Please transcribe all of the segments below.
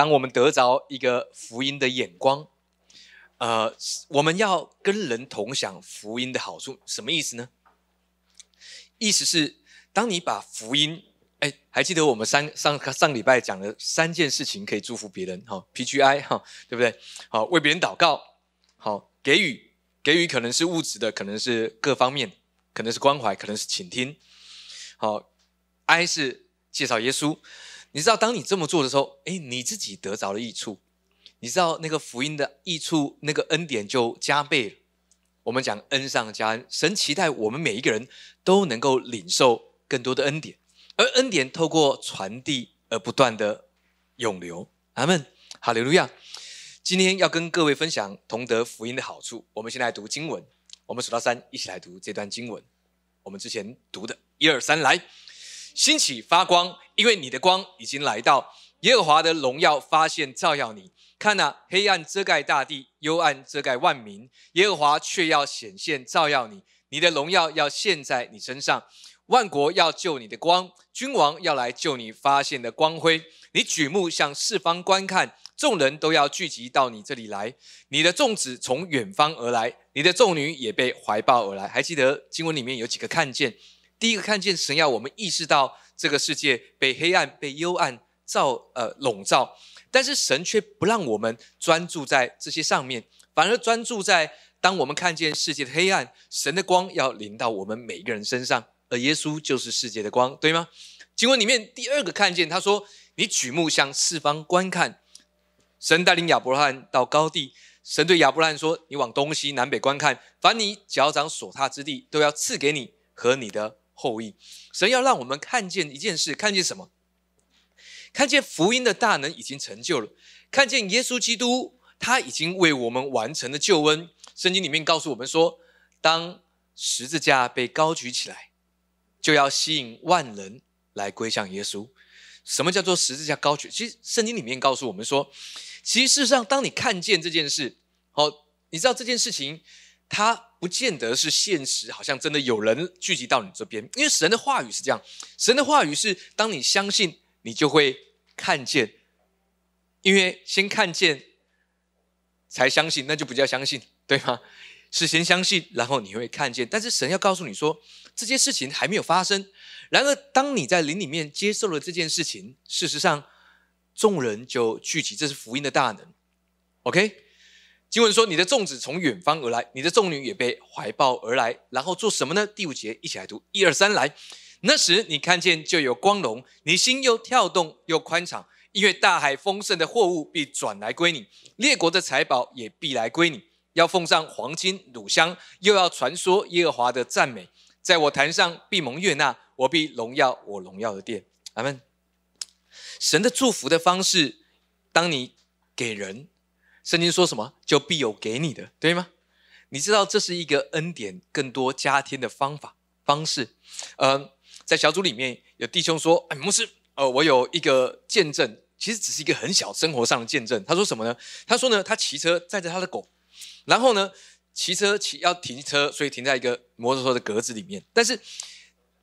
当我们得着一个福音的眼光，呃，我们要跟人同享福音的好处，什么意思呢？意思是，当你把福音，哎，还记得我们三上上礼拜讲的三件事情可以祝福别人，哈，PGI 哈，对不对？好，为别人祷告，好，给予，给予可能是物质的，可能是各方面，可能是关怀，可能是倾听，好，I 是介绍耶稣。你知道，当你这么做的时候，哎，你自己得着了益处，你知道那个福音的益处，那个恩典就加倍了。我们讲恩上加恩，神期待我们每一个人都能够领受更多的恩典，而恩典透过传递而不断的涌流。阿门，哈利路亚。今天要跟各位分享同德福音的好处。我们先来读经文，我们数到三，一起来读这段经文。我们之前读的，一二三，来，兴起发光，因为你的光已经来到，耶和华的荣耀发现照耀你。看呐，黑暗遮盖大地，幽暗遮盖万民，耶和华却要显现照耀你，你的荣耀要现，在你身上，万国要救你的光，君王要来救你发现的光辉。你举目向四方观看，众人都要聚集到你这里来。你的众子从远方而来，你的众女也被怀抱而来。还记得经文里面有几个看见？第一个看见，神要我们意识到这个世界被黑暗、被幽暗照呃笼罩。但是神却不让我们专注在这些上面，反而专注在当我们看见世界的黑暗，神的光要临到我们每一个人身上，而耶稣就是世界的光，对吗？经文里面第二个看见，他说：“你举目向四方观看。”神带领亚伯拉罕到高地，神对亚伯拉罕说：“你往东西南北观看，凡你脚掌所踏之地，都要赐给你和你的后裔。”神要让我们看见一件事，看见什么？看见福音的大能已经成就了，看见耶稣基督他已经为我们完成了救恩。圣经里面告诉我们说，当十字架被高举起来，就要吸引万人来归向耶稣。什么叫做十字架高举？其实圣经里面告诉我们说，其实事实上，当你看见这件事，好，你知道这件事情，它不见得是现实，好像真的有人聚集到你这边。因为神的话语是这样，神的话语是当你相信。你就会看见，因为先看见才相信，那就不叫相信，对吗？是先相信，然后你会看见。但是神要告诉你说，这件事情还没有发生。然而，当你在灵里面接受了这件事情，事实上，众人就聚集，这是福音的大能。OK，经文说，你的众子从远方而来，你的众女也被怀抱而来，然后做什么呢？第五节，一起来读，一二三，来。那时你看见就有光荣，你心又跳动又宽敞，因为大海丰盛的货物必转来归你，列国的财宝也必来归你。要奉上黄金、乳香，又要传说耶和华的赞美，在我坛上必蒙悦纳，我必荣耀我荣耀的殿。阿门。神的祝福的方式，当你给人，圣经说什么，就必有给你的，对吗？你知道这是一个恩典更多加添的方法方式，嗯。在小组里面有弟兄说：“哎，牧师，呃，我有一个见证，其实只是一个很小生活上的见证。他说什么呢？他说呢，他骑车载着他的狗，然后呢，骑车骑要停车，所以停在一个摩托车的格子里面。但是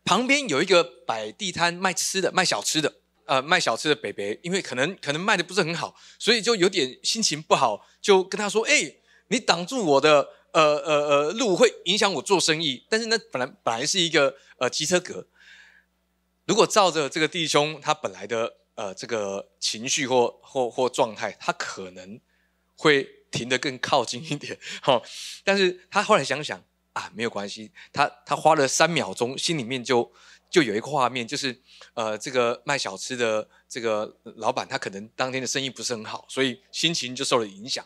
旁边有一个摆地摊卖吃的、卖小吃的，呃，卖小吃的北北，因为可能可能卖的不是很好，所以就有点心情不好，就跟他说：，哎，你挡住我的呃呃呃路，会影响我做生意。但是那本来本来是一个呃机车格。”如果照着这个弟兄他本来的呃这个情绪或或或状态，他可能会停得更靠近一点，哈。但是他后来想想啊，没有关系，他他花了三秒钟，心里面就就有一个画面，就是呃这个卖小吃的这个老板，他可能当天的生意不是很好，所以心情就受了影响，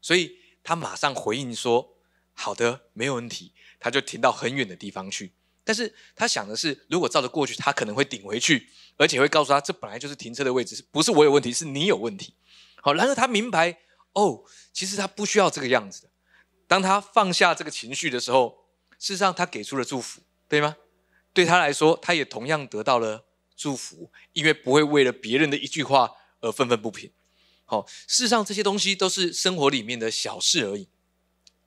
所以他马上回应说：“好的，没有问题。”他就停到很远的地方去。但是他想的是，如果照着过去，他可能会顶回去，而且会告诉他，这本来就是停车的位置，不是我有问题，是你有问题。好，然而他明白，哦，其实他不需要这个样子的。当他放下这个情绪的时候，事实上他给出了祝福，对吗？对他来说，他也同样得到了祝福，因为不会为了别人的一句话而愤愤不平。好，事实上这些东西都是生活里面的小事而已。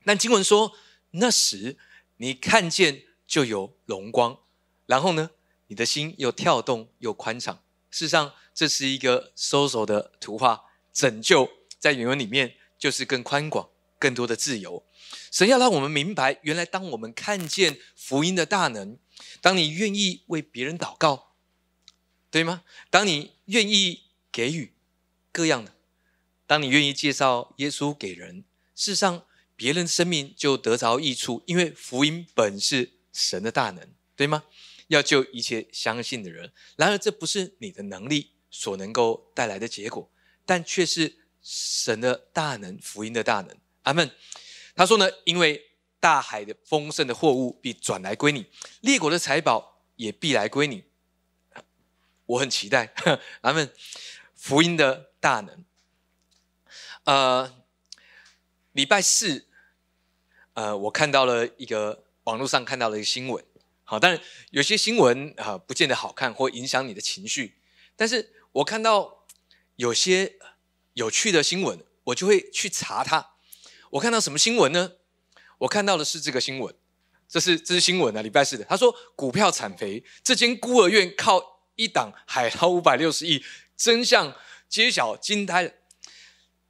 但经文说，那时你看见。就有荣光，然后呢，你的心又跳动又宽敞。事实上，这是一个收手的图画，拯救，在原文里面就是更宽广、更多的自由。神要让我们明白，原来当我们看见福音的大能，当你愿意为别人祷告，对吗？当你愿意给予各样的，当你愿意介绍耶稣给人，事实上别人生命就得着益处，因为福音本是神的大能，对吗？要救一切相信的人。然而这不是你的能力所能够带来的结果，但却是神的大能，福音的大能。阿门。他说呢，因为大海的丰盛的货物必转来归你，列国的财宝也必来归你。我很期待，咱们。福音的大能。呃，礼拜四，呃，我看到了一个网络上看到了一个新闻。好，但有些新闻啊，不见得好看或影响你的情绪。但是我看到有些有趣的新闻，我就会去查它。我看到什么新闻呢？我看到的是这个新闻，这是这是新闻啊，礼拜四的。他说股票惨赔，这间孤儿院靠一档海捞五百六十亿，真相揭晓，惊呆了。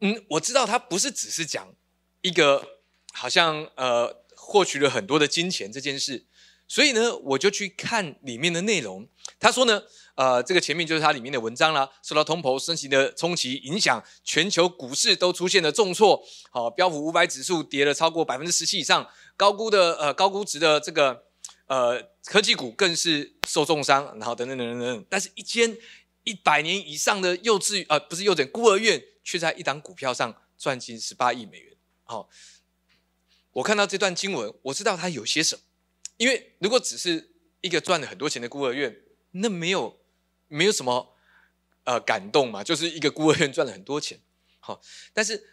嗯，我知道他不是只是讲一个好像呃获取了很多的金钱这件事，所以呢，我就去看里面的内容。他说呢。呃，这个前面就是它里面的文章啦。受到通膨升级的冲击影响，全球股市都出现了重挫。好，标普五百指数跌了超过百分之十七以上，高估的呃高估值的这个呃科技股更是受重伤。然后等等等等等，但是一间一百年以上的幼稚呃不是幼稚孤儿院，却在一档股票上赚进十八亿美元。好，我看到这段经文，我知道它有些什么。因为如果只是一个赚了很多钱的孤儿院，那没有。没有什么呃感动嘛，就是一个孤儿院赚了很多钱，好，但是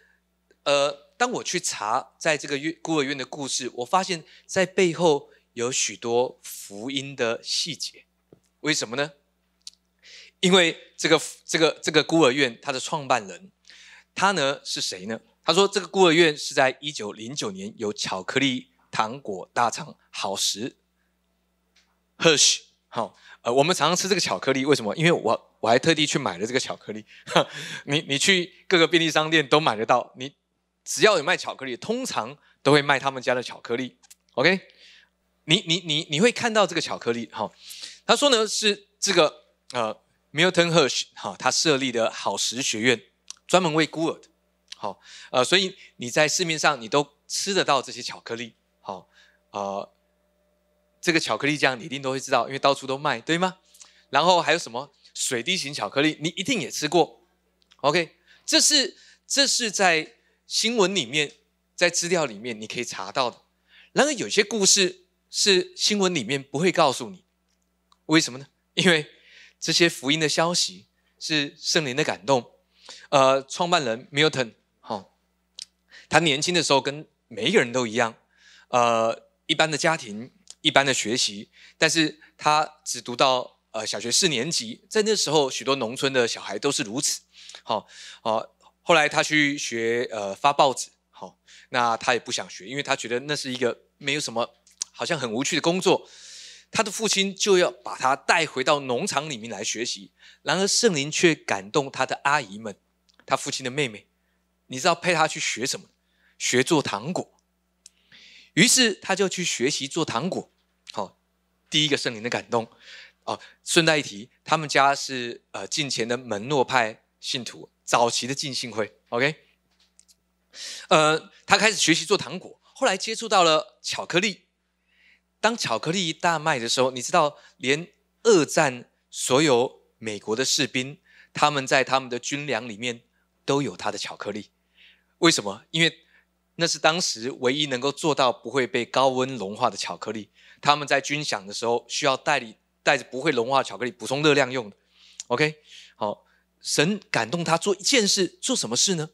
呃，当我去查在这个院孤儿院的故事，我发现在背后有许多福音的细节。为什么呢？因为这个这个这个孤儿院它的创办人，他呢是谁呢？他说这个孤儿院是在一九零九年由巧克力糖果大厂好时 Hersh 好。呃，我们常常吃这个巧克力，为什么？因为我我还特地去买了这个巧克力。你你去各个便利商店都买得到，你只要有卖巧克力，通常都会卖他们家的巧克力。OK，你你你你会看到这个巧克力。哈，他说呢是这个呃 Milton Hersch 哈，他设立的好食学院，专门为孤儿的。好，呃，所以你在市面上你都吃得到这些巧克力。好，呃。这个巧克力酱你一定都会知道，因为到处都卖，对吗？然后还有什么水滴型巧克力，你一定也吃过。OK，这是这是在新闻里面，在资料里面你可以查到的。然而有些故事是新闻里面不会告诉你，为什么呢？因为这些福音的消息是圣灵的感动。呃，创办人 Milton，好，他年轻的时候跟每一个人都一样，呃，一般的家庭。一般的学习，但是他只读到呃小学四年级，在那时候，许多农村的小孩都是如此。好，好，后来他去学呃发报纸，好，那他也不想学，因为他觉得那是一个没有什么，好像很无趣的工作。他的父亲就要把他带回到农场里面来学习，然而圣灵却感动他的阿姨们，他父亲的妹妹，你知道配他去学什么？学做糖果。于是他就去学习做糖果。好第一个圣灵的感动，哦，顺带一提，他们家是呃近前的门诺派信徒，早期的进信会，OK，呃，他开始学习做糖果，后来接触到了巧克力。当巧克力大卖的时候，你知道，连二战所有美国的士兵，他们在他们的军粮里面都有他的巧克力。为什么？因为那是当时唯一能够做到不会被高温融化的巧克力。他们在军饷的时候需要带里带着不会融化巧克力补充热量用的。OK，好，神感动他做一件事，做什么事呢？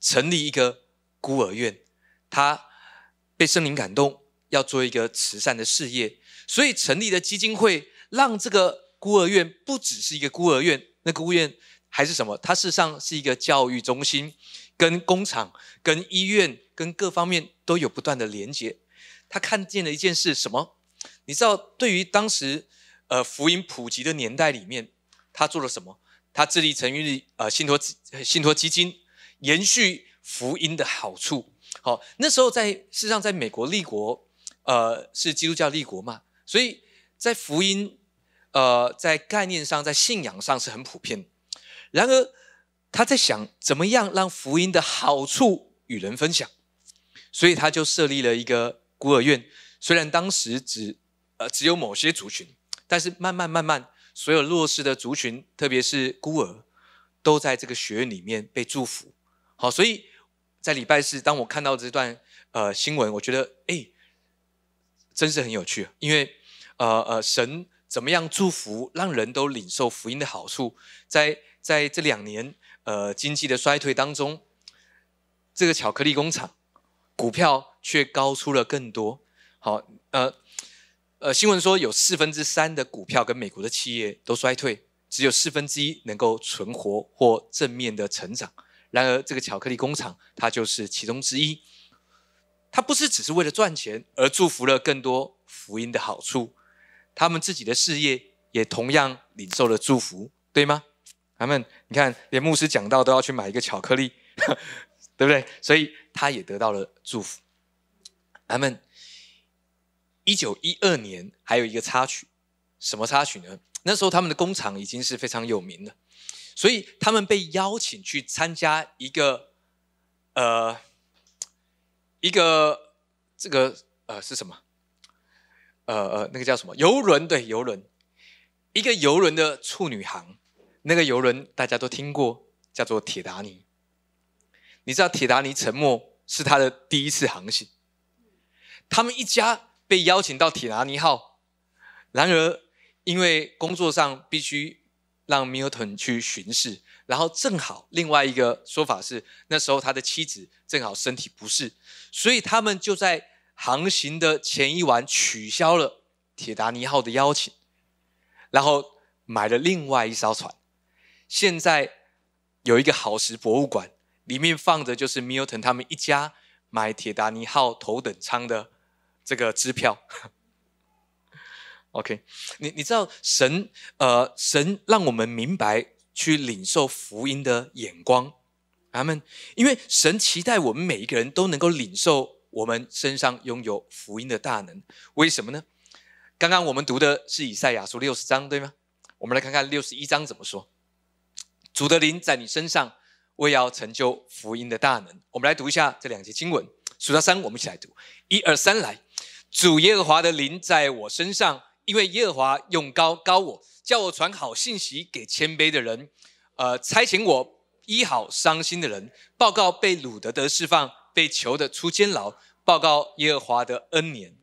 成立一个孤儿院。他被圣灵感动，要做一个慈善的事业，所以成立的基金会，让这个孤儿院不只是一个孤儿院，那孤儿院还是什么？它事实上是一个教育中心，跟工厂、跟医院、跟各方面都有不断的连接。他看见了一件事，什么？你知道，对于当时，呃，福音普及的年代里面，他做了什么？他致力成立呃信托信托基金，延续福音的好处。好，那时候在事实上，在美国立国，呃，是基督教立国嘛，所以在福音，呃，在概念上，在信仰上是很普遍。然而，他在想怎么样让福音的好处与人分享，所以他就设立了一个孤儿院。虽然当时只呃只有某些族群，但是慢慢慢慢，所有弱势的族群，特别是孤儿，都在这个学院里面被祝福。好，所以。在礼拜四，当我看到这段呃新闻，我觉得哎，真是很有趣。因为呃呃，神怎么样祝福，让人都领受福音的好处？在在这两年呃经济的衰退当中，这个巧克力工厂股票却高出了更多。好，呃呃，新闻说有四分之三的股票跟美国的企业都衰退，只有四分之一能够存活或正面的成长。然而，这个巧克力工厂，它就是其中之一。它不是只是为了赚钱，而祝福了更多福音的好处。他们自己的事业也同样领受了祝福，对吗？他们，你看，连牧师讲到都要去买一个巧克力，对不对？所以他也得到了祝福。他们，一九一二年还有一个插曲，什么插曲呢？那时候他们的工厂已经是非常有名了。所以他们被邀请去参加一个，呃，一个这个呃是什么？呃呃，那个叫什么游轮？对，游轮，一个游轮的处女航。那个游轮大家都听过，叫做铁达尼。你知道铁达尼沉没是他的第一次航行。他们一家被邀请到铁达尼号，然而因为工作上必须。让 Milton 去巡视，然后正好另外一个说法是，那时候他的妻子正好身体不适，所以他们就在航行的前一晚取消了铁达尼号的邀请，然后买了另外一艘船。现在有一个好时博物馆，里面放的就是 Milton 他们一家买铁达尼号头等舱的这个支票。OK，你你知道神呃神让我们明白去领受福音的眼光，阿门。因为神期待我们每一个人都能够领受我们身上拥有福音的大能。为什么呢？刚刚我们读的是以赛亚书六十章，对吗？我们来看看六十一章怎么说。主的灵在你身上，为要成就福音的大能。我们来读一下这两节经文，数到三，我们一起来读。一二三，来。主耶和华的灵在我身上。因为耶和华用高高我，叫我传好信息给谦卑的人，呃，差遣我医好伤心的人，报告被掳的得释放，被囚的出监牢，报告耶和华的恩年。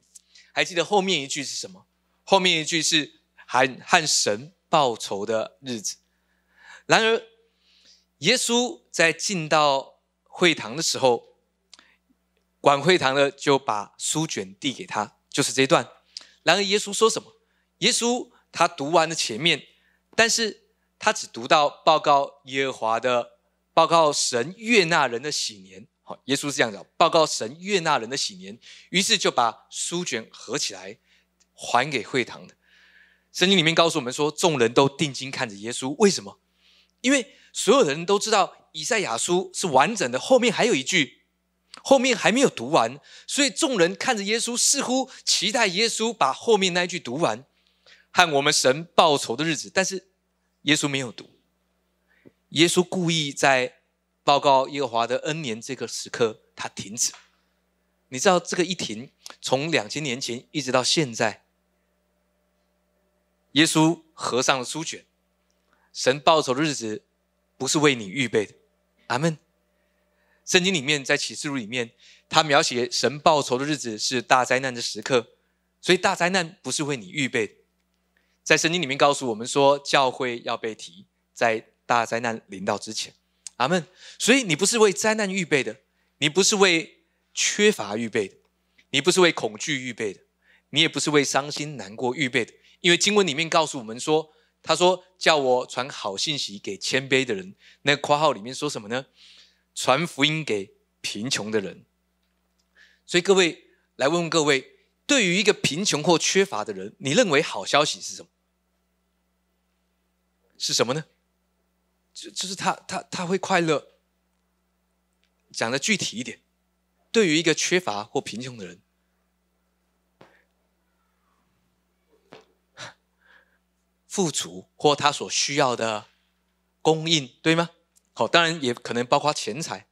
还记得后面一句是什么？后面一句是和和神报仇的日子。然而，耶稣在进到会堂的时候，管会堂的就把书卷递给他，就是这一段。然而，耶稣说什么？耶稣他读完了前面，但是他只读到报告耶和华的报告神悦纳人的喜年。好，耶稣是这样讲：报告神悦纳人的喜年。于是就把书卷合起来还给会堂的。圣经里面告诉我们说，众人都定睛看着耶稣。为什么？因为所有的人都知道以赛亚书是完整的，后面还有一句，后面还没有读完，所以众人看着耶稣，似乎期待耶稣把后面那一句读完。和我们神报仇的日子，但是耶稣没有读。耶稣故意在报告耶和华的恩年这个时刻，他停止。你知道这个一停，从两千年前一直到现在，耶稣合上了书卷。神报仇的日子不是为你预备的，阿门。圣经里面在启示录里面，他描写神报仇的日子是大灾难的时刻，所以大灾难不是为你预备的。在圣经里面告诉我们说，教会要被提在大灾难临到之前，阿门。所以你不是为灾难预备的，你不是为缺乏预备的，你不是为恐惧预备的，你也不是为伤心难过预备的。因为经文里面告诉我们说，他说叫我传好信息给谦卑的人。那括号里面说什么呢？传福音给贫穷的人。所以各位来问问各位，对于一个贫穷或缺乏的人，你认为好消息是什么？是什么呢？就就是他他他会快乐。讲的具体一点，对于一个缺乏或贫穷的人，富足或他所需要的供应，对吗？好，当然也可能包括钱财。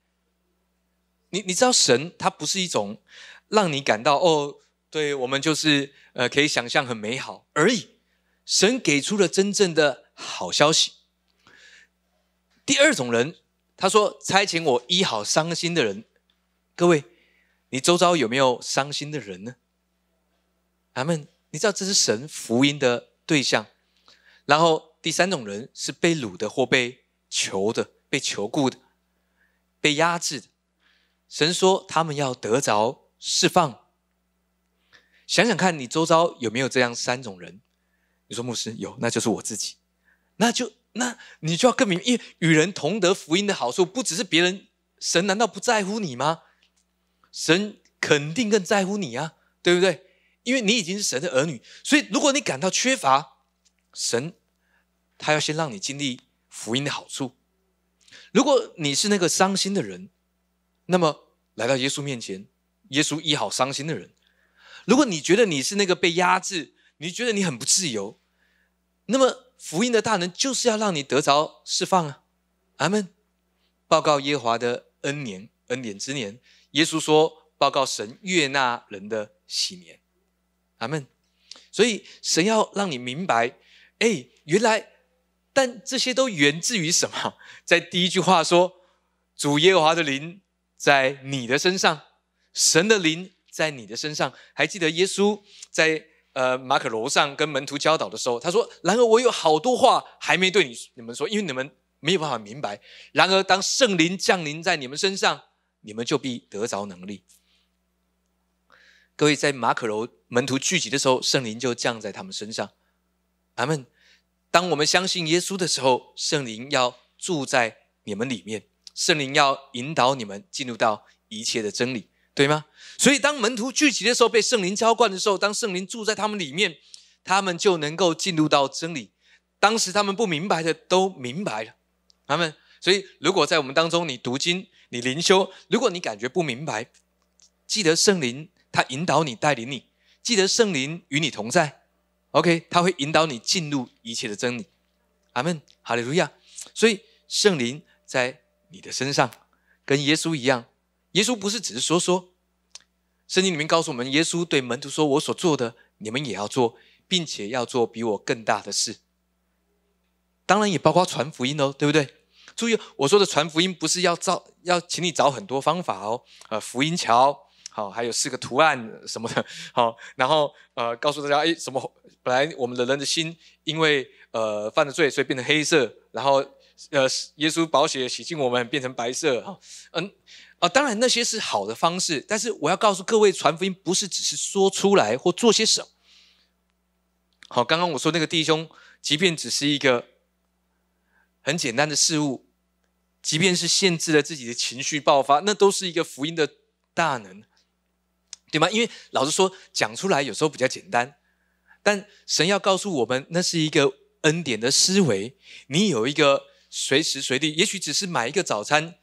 你你知道，神他不是一种让你感到哦，对我们就是呃可以想象很美好而已。神给出了真正的好消息。第二种人。他说：“差遣我医好伤心的人。”各位，你周遭有没有伤心的人呢？他们，你知道这是神福音的对象。然后第三种人是被掳的或被囚的、被囚雇的、被压制的。神说他们要得着释放。想想看你周遭有没有这样三种人？你说牧师有，那就是我自己，那就。那你就要更明，因为与人同得福音的好处，不只是别人，神难道不在乎你吗？神肯定更在乎你啊，对不对？因为你已经是神的儿女，所以如果你感到缺乏，神他要先让你经历福音的好处。如果你是那个伤心的人，那么来到耶稣面前，耶稣医好伤心的人。如果你觉得你是那个被压制，你觉得你很不自由，那么。福音的大能就是要让你得着释放啊！阿门。报告耶和华的恩年，恩典之年。耶稣说：“报告神悦纳人的喜年。”阿门。所以神要让你明白，哎，原来，但这些都源自于什么？在第一句话说：“主耶和华的灵在你的身上，神的灵在你的身上。”还记得耶稣在？呃，马可楼上跟门徒教导的时候，他说：“然而我有好多话还没对你你们说，因为你们没有办法明白。然而当圣灵降临在你们身上，你们就必得着能力。”各位在马可楼门徒聚集的时候，圣灵就降在他们身上。阿门。当我们相信耶稣的时候，圣灵要住在你们里面，圣灵要引导你们进入到一切的真理。对吗？所以当门徒聚集的时候，被圣灵浇灌的时候，当圣灵住在他们里面，他们就能够进入到真理。当时他们不明白的都明白了。他们，所以如果在我们当中，你读经、你灵修，如果你感觉不明白，记得圣灵他引导你、带领你，记得圣灵与你同在。OK，他会引导你进入一切的真理。阿门，哈利路亚。所以圣灵在你的身上，跟耶稣一样。耶稣不是只是说说，圣经里面告诉我们，耶稣对门徒说：“我所做的，你们也要做，并且要做比我更大的事。”当然也包括传福音哦，对不对？注意，我说的传福音不是要找要请你找很多方法哦，呃，福音桥好，还有四个图案什么的，好，然后呃，告诉大家，哎，什么？本来我们的人的心因为呃犯了罪，所以变成黑色，然后呃，耶稣宝血洗净我们，变成白色，哈，嗯。啊，当然那些是好的方式，但是我要告诉各位，传福音不是只是说出来或做些什么。好，刚刚我说那个弟兄，即便只是一个很简单的事物，即便是限制了自己的情绪爆发，那都是一个福音的大能，对吗？因为老实说，讲出来有时候比较简单，但神要告诉我们，那是一个恩典的思维。你有一个随时随地，也许只是买一个早餐。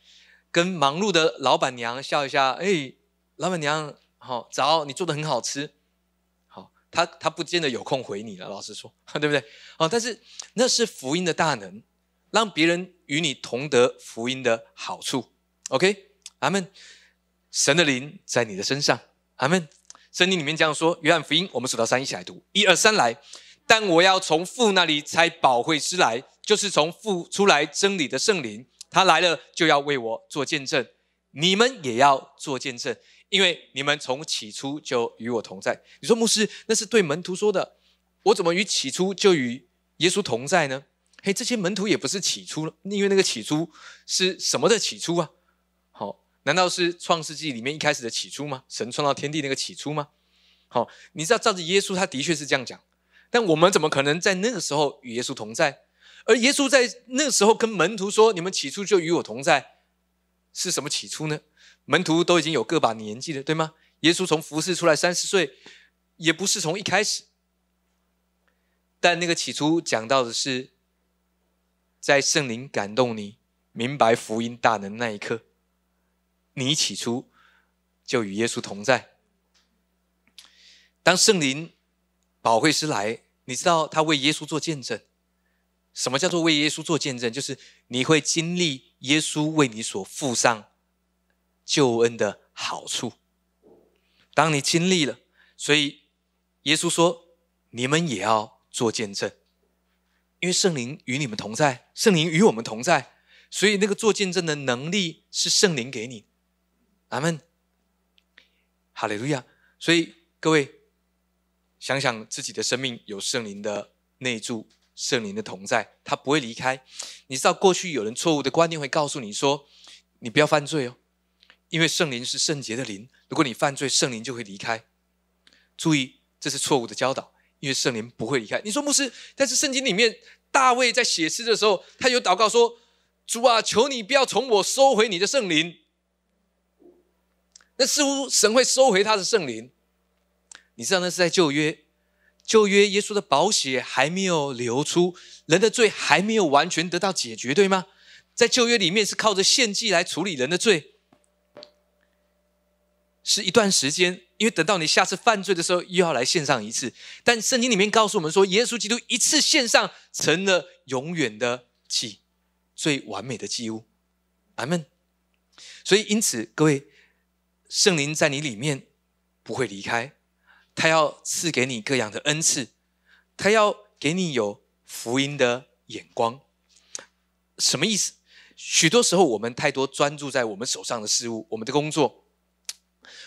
跟忙碌的老板娘笑一下，哎，老板娘好早，你做的很好吃，好，他他不见得有空回你了，老实说，对不对？哦，但是那是福音的大能，让别人与你同得福音的好处。OK，阿门。神的灵在你的身上，阿门。圣经里面这样说，约翰福音，我们数到三一起来读，一二三来。但我要从父那里猜宝会师来，就是从父出来真理的圣灵。他来了就要为我做见证，你们也要做见证，因为你们从起初就与我同在。你说牧师，那是对门徒说的，我怎么与起初就与耶稣同在呢？嘿，这些门徒也不是起初了，因为那个起初是什么的起初啊？难道是创世纪里面一开始的起初吗？神创造天地那个起初吗？好，你知道照着耶稣，他的确是这样讲，但我们怎么可能在那个时候与耶稣同在？而耶稣在那个时候跟门徒说：“你们起初就与我同在，是什么起初呢？门徒都已经有个把年纪了，对吗？耶稣从服侍出来三十岁，也不是从一开始。但那个起初讲到的是在圣灵感动你明白福音大能那一刻，你起初就与耶稣同在。当圣灵宝会师来，你知道他为耶稣做见证。什么叫做为耶稣做见证？就是你会经历耶稣为你所付上救恩的好处。当你经历了，所以耶稣说：“你们也要做见证，因为圣灵与你们同在，圣灵与我们同在，所以那个做见证的能力是圣灵给你。”阿门。哈利路亚。所以各位想想自己的生命有圣灵的内住。圣灵的同在，他不会离开。你知道过去有人错误的观念会告诉你说：“你不要犯罪哦，因为圣灵是圣洁的灵。如果你犯罪，圣灵就会离开。”注意，这是错误的教导，因为圣灵不会离开。你说牧师，但是圣经里面大卫在写诗的时候，他有祷告说：“主啊，求你不要从我收回你的圣灵。”那似乎神会收回他的圣灵。你知道那是在旧约。旧约耶稣的宝血还没有流出，人的罪还没有完全得到解决，对吗？在旧约里面是靠着献祭来处理人的罪，是一段时间，因为等到你下次犯罪的时候又要来献上一次。但圣经里面告诉我们说，耶稣基督一次献上成了永远的祭，最完美的祭物。阿门。所以因此，各位圣灵在你里面不会离开。他要赐给你各样的恩赐，他要给你有福音的眼光，什么意思？许多时候我们太多专注在我们手上的事物，我们的工作，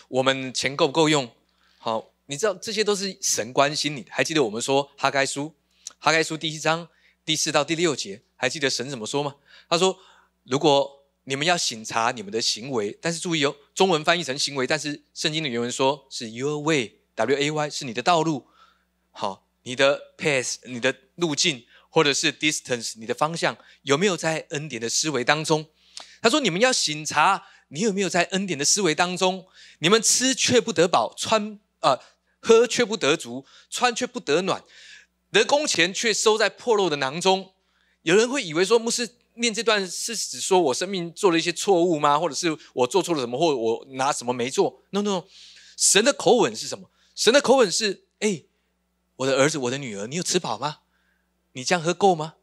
我们钱够不够用？好，你知道这些都是神关心你。还记得我们说哈该书，哈该书第一章第四到第六节，还记得神怎么说吗？他说：“如果你们要审查你们的行为，但是注意哦，中文翻译成行为，但是圣经的原文说是 your way。” W A Y 是你的道路，好，你的 path，你的路径，或者是 distance，你的方向有没有在恩典的思维当中？他说：“你们要审查，你有没有在恩典的思维当中？你们吃却不得饱，穿啊喝却不得足，穿却不得暖，得工钱却收在破漏的囊中。”有人会以为说，牧师念这段是指说我生命做了一些错误吗？或者是我做错了什么，或我拿什么没做？No No，神的口吻是什么？神的口吻是：哎，我的儿子，我的女儿，你有吃饱吗？你这样喝够吗？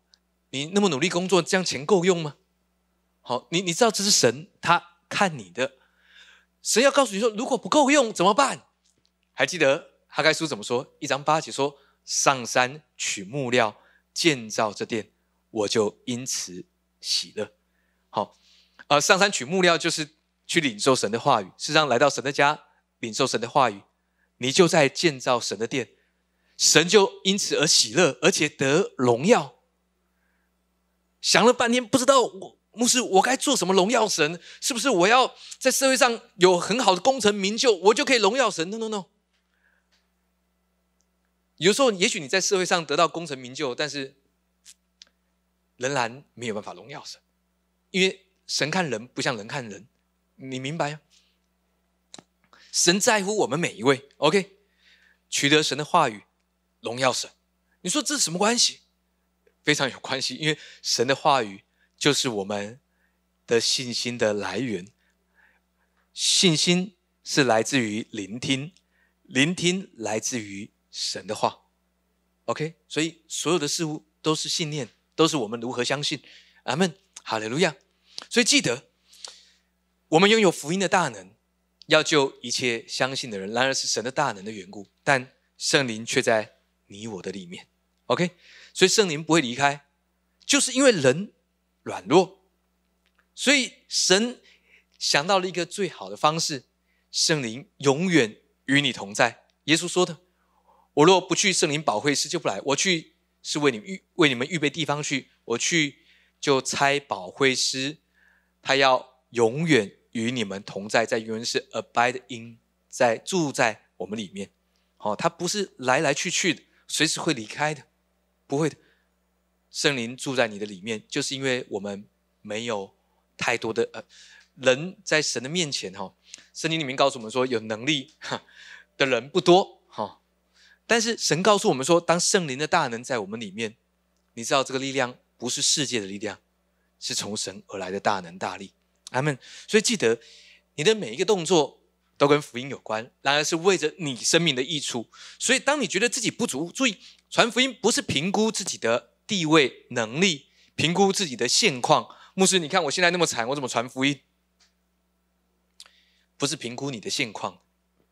你那么努力工作，这样钱够用吗？好，你你知道这是神他看你的，神要告诉你说，如果不够用怎么办？还记得哈该书怎么说？一章八节说：上山取木料建造这殿，我就因此喜乐。好，呃，上山取木料就是去领受神的话语，事实上来到神的家领受神的话语。你就在建造神的殿，神就因此而喜乐，而且得荣耀。想了半天，不知道我牧师，我该做什么荣耀神？是不是我要在社会上有很好的功成名就，我就可以荣耀神？No No No。有时候，也许你在社会上得到功成名就，但是仍然没有办法荣耀神，因为神看人不像人看人，你明白吗？神在乎我们每一位，OK，取得神的话语，荣耀神。你说这是什么关系？非常有关系，因为神的话语就是我们的信心的来源。信心是来自于聆听，聆听来自于神的话。OK，所以所有的事物都是信念，都是我们如何相信。阿门，哈利路亚。所以记得，我们拥有福音的大能。要救一切相信的人，然而是神的大能的缘故，但圣灵却在你我的里面。OK，所以圣灵不会离开，就是因为人软弱，所以神想到了一个最好的方式：圣灵永远与你同在。耶稣说的：“我若不去，圣灵保惠师就不来；我去，是为你预为你们预备地方去。我去，就差保惠师，他要永远。”与你们同在，在原文是 abide in，在住在我们里面。好，他不是来来去去的，随时会离开的，不会的。圣灵住在你的里面，就是因为我们没有太多的呃人在神的面前哈。圣经里面告诉我们说，有能力哈的人不多。但是神告诉我们说，当圣灵的大能在我们里面，你知道这个力量不是世界的力量，是从神而来的大能大力。阿门。所以记得，你的每一个动作都跟福音有关，然而是为着你生命的益处。所以，当你觉得自己不足，注意传福音不是评估自己的地位、能力，评估自己的现况。牧师，你看我现在那么惨，我怎么传福音？不是评估你的现况。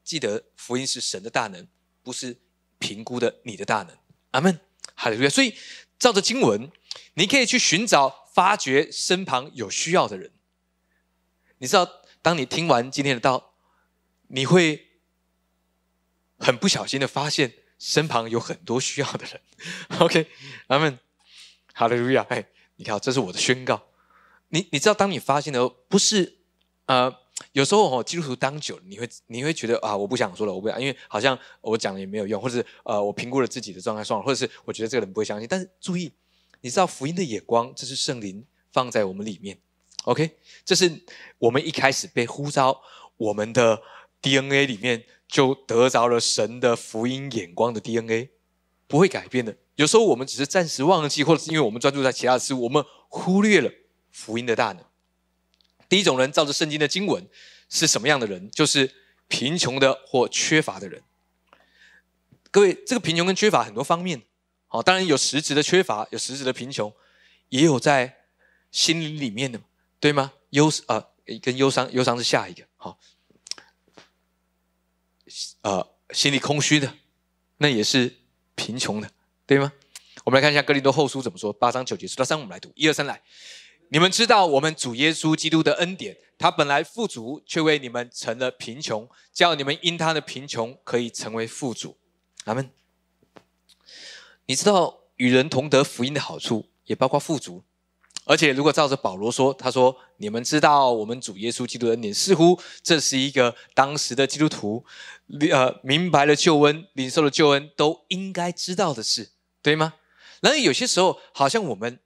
记得，福音是神的大能，不是评估的你的大能。阿门。好的，所以照着经文，你可以去寻找、发掘身旁有需要的人。你知道，当你听完今天的道，你会很不小心的发现身旁有很多需要的人。OK，阿门。哈利路亚。哎，你看，这是我的宣告。你你知道，当你发现的不是呃。有时候哦，基督徒当久了，你会你会觉得啊，我不想说了，我不想，因为好像我讲了也没有用，或者是呃，我评估了自己的状态算了，或者是我觉得这个人不会相信。但是注意，你知道福音的眼光，这是圣灵放在我们里面，OK？这是我们一开始被呼召，我们的 DNA 里面就得着了神的福音眼光的 DNA，不会改变的。有时候我们只是暂时忘记，或者是因为我们专注在其他的事，我们忽略了福音的大能。第一种人照着圣经的经文是什么样的人？就是贫穷的或缺乏的人。各位，这个贫穷跟缺乏很多方面，好，当然有实质的缺乏，有实质的贫穷，也有在心灵里面的，对吗？忧啊，跟忧伤，忧伤是下一个，好，呃，心里空虚的，那也是贫穷的，对吗？我们来看一下哥林多后书怎么说，八章九节，十到三，我们来读，一二三，来。你们知道我们主耶稣基督的恩典，他本来富足，却为你们成了贫穷，叫你们因他的贫穷可以成为富足。阿门。你知道与人同得福音的好处，也包括富足。而且如果照着保罗说，他说：“你们知道我们主耶稣基督的恩典，似乎这是一个当时的基督徒，呃，明白了救恩、领受了救恩都应该知道的事，对吗？”然而有些时候，好像我们。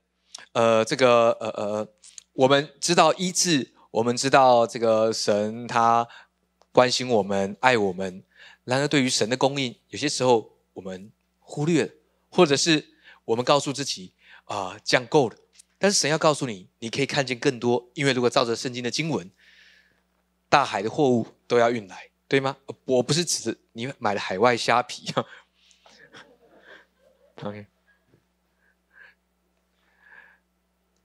呃，这个呃呃，我们知道医治，我们知道这个神他关心我们、爱我们。然而，对于神的供应，有些时候我们忽略了，或者是我们告诉自己啊，这样够了。但是神要告诉你，你可以看见更多，因为如果照着圣经的经文，大海的货物都要运来，对吗？我不是指你买了海外虾皮啊。OK。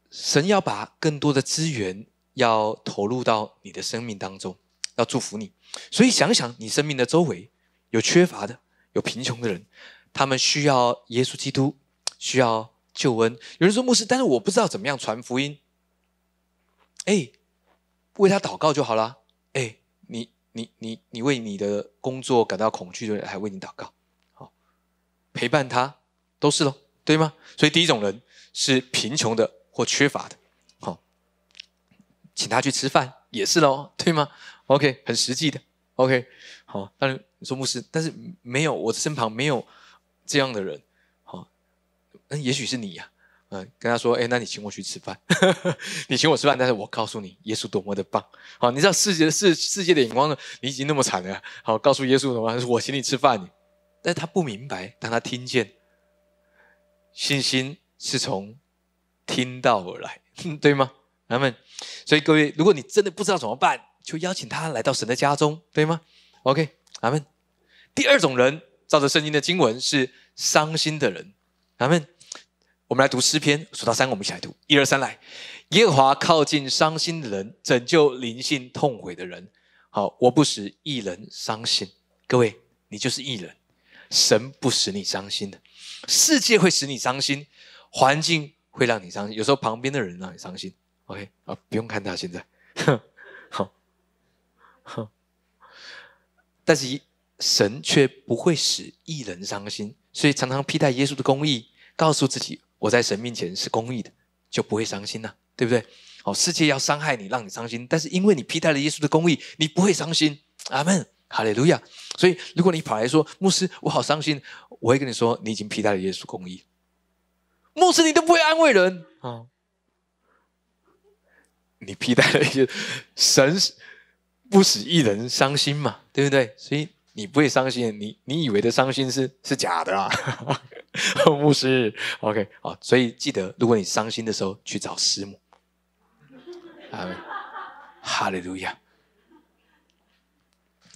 神要把更多的资源要投入到你的生命当中，要祝福你。所以想想你生命的周围有缺乏的、有贫穷的人，他们需要耶稣基督，需要救恩。有人说牧师，但是我不知道怎么样传福音。哎，为他祷告就好了。哎，你你你你为你的工作感到恐惧的人，还为你祷告，好陪伴他都是喽，对吗？所以第一种人是贫穷的。或缺乏的，好，请他去吃饭也是喽，对吗？OK，很实际的，OK，好。当然你说牧师，但是没有我的身旁没有这样的人，好，那也许是你呀，嗯，跟他说，哎，那你请我去吃饭，你请我吃饭，但是我告诉你，耶稣多么的棒，好，你知道世界世世界的眼光呢？你已经那么惨了，好，告诉耶稣什么？我请你吃饭，但他不明白，当他听见，信心是从。听到而来，对吗？阿门。所以各位，如果你真的不知道怎么办，就邀请他来到神的家中，对吗？OK，阿门。第二种人，照着圣经的经文是伤心的人，阿门。我们来读诗篇，数到三，我们一起来读，一二三，来。耶和华靠近伤心的人，拯救灵性痛悔的人。好，我不使一人伤心。各位，你就是一人，神不使你伤心的，世界会使你伤心，环境。会让你伤心，有时候旁边的人让你伤心。OK 啊，不用看他现在，好，但是神却不会使一人伤心，所以常常披戴耶稣的公义，告诉自己我在神面前是公义的，就不会伤心了，对不对？哦，世界要伤害你，让你伤心，但是因为你披戴了耶稣的公义，你不会伤心。阿门，哈利路亚。所以如果你跑来说牧师，我好伤心，我会跟你说，你已经披戴了耶稣公义。牧师，你都不会安慰人啊！你披戴了一些神不使一人伤心嘛，对不对？所以你不会伤心，你你以为的伤心是是假的啊？牧师，OK，好，所以记得，如果你伤心的时候去找师母。阿门，哈利路亚。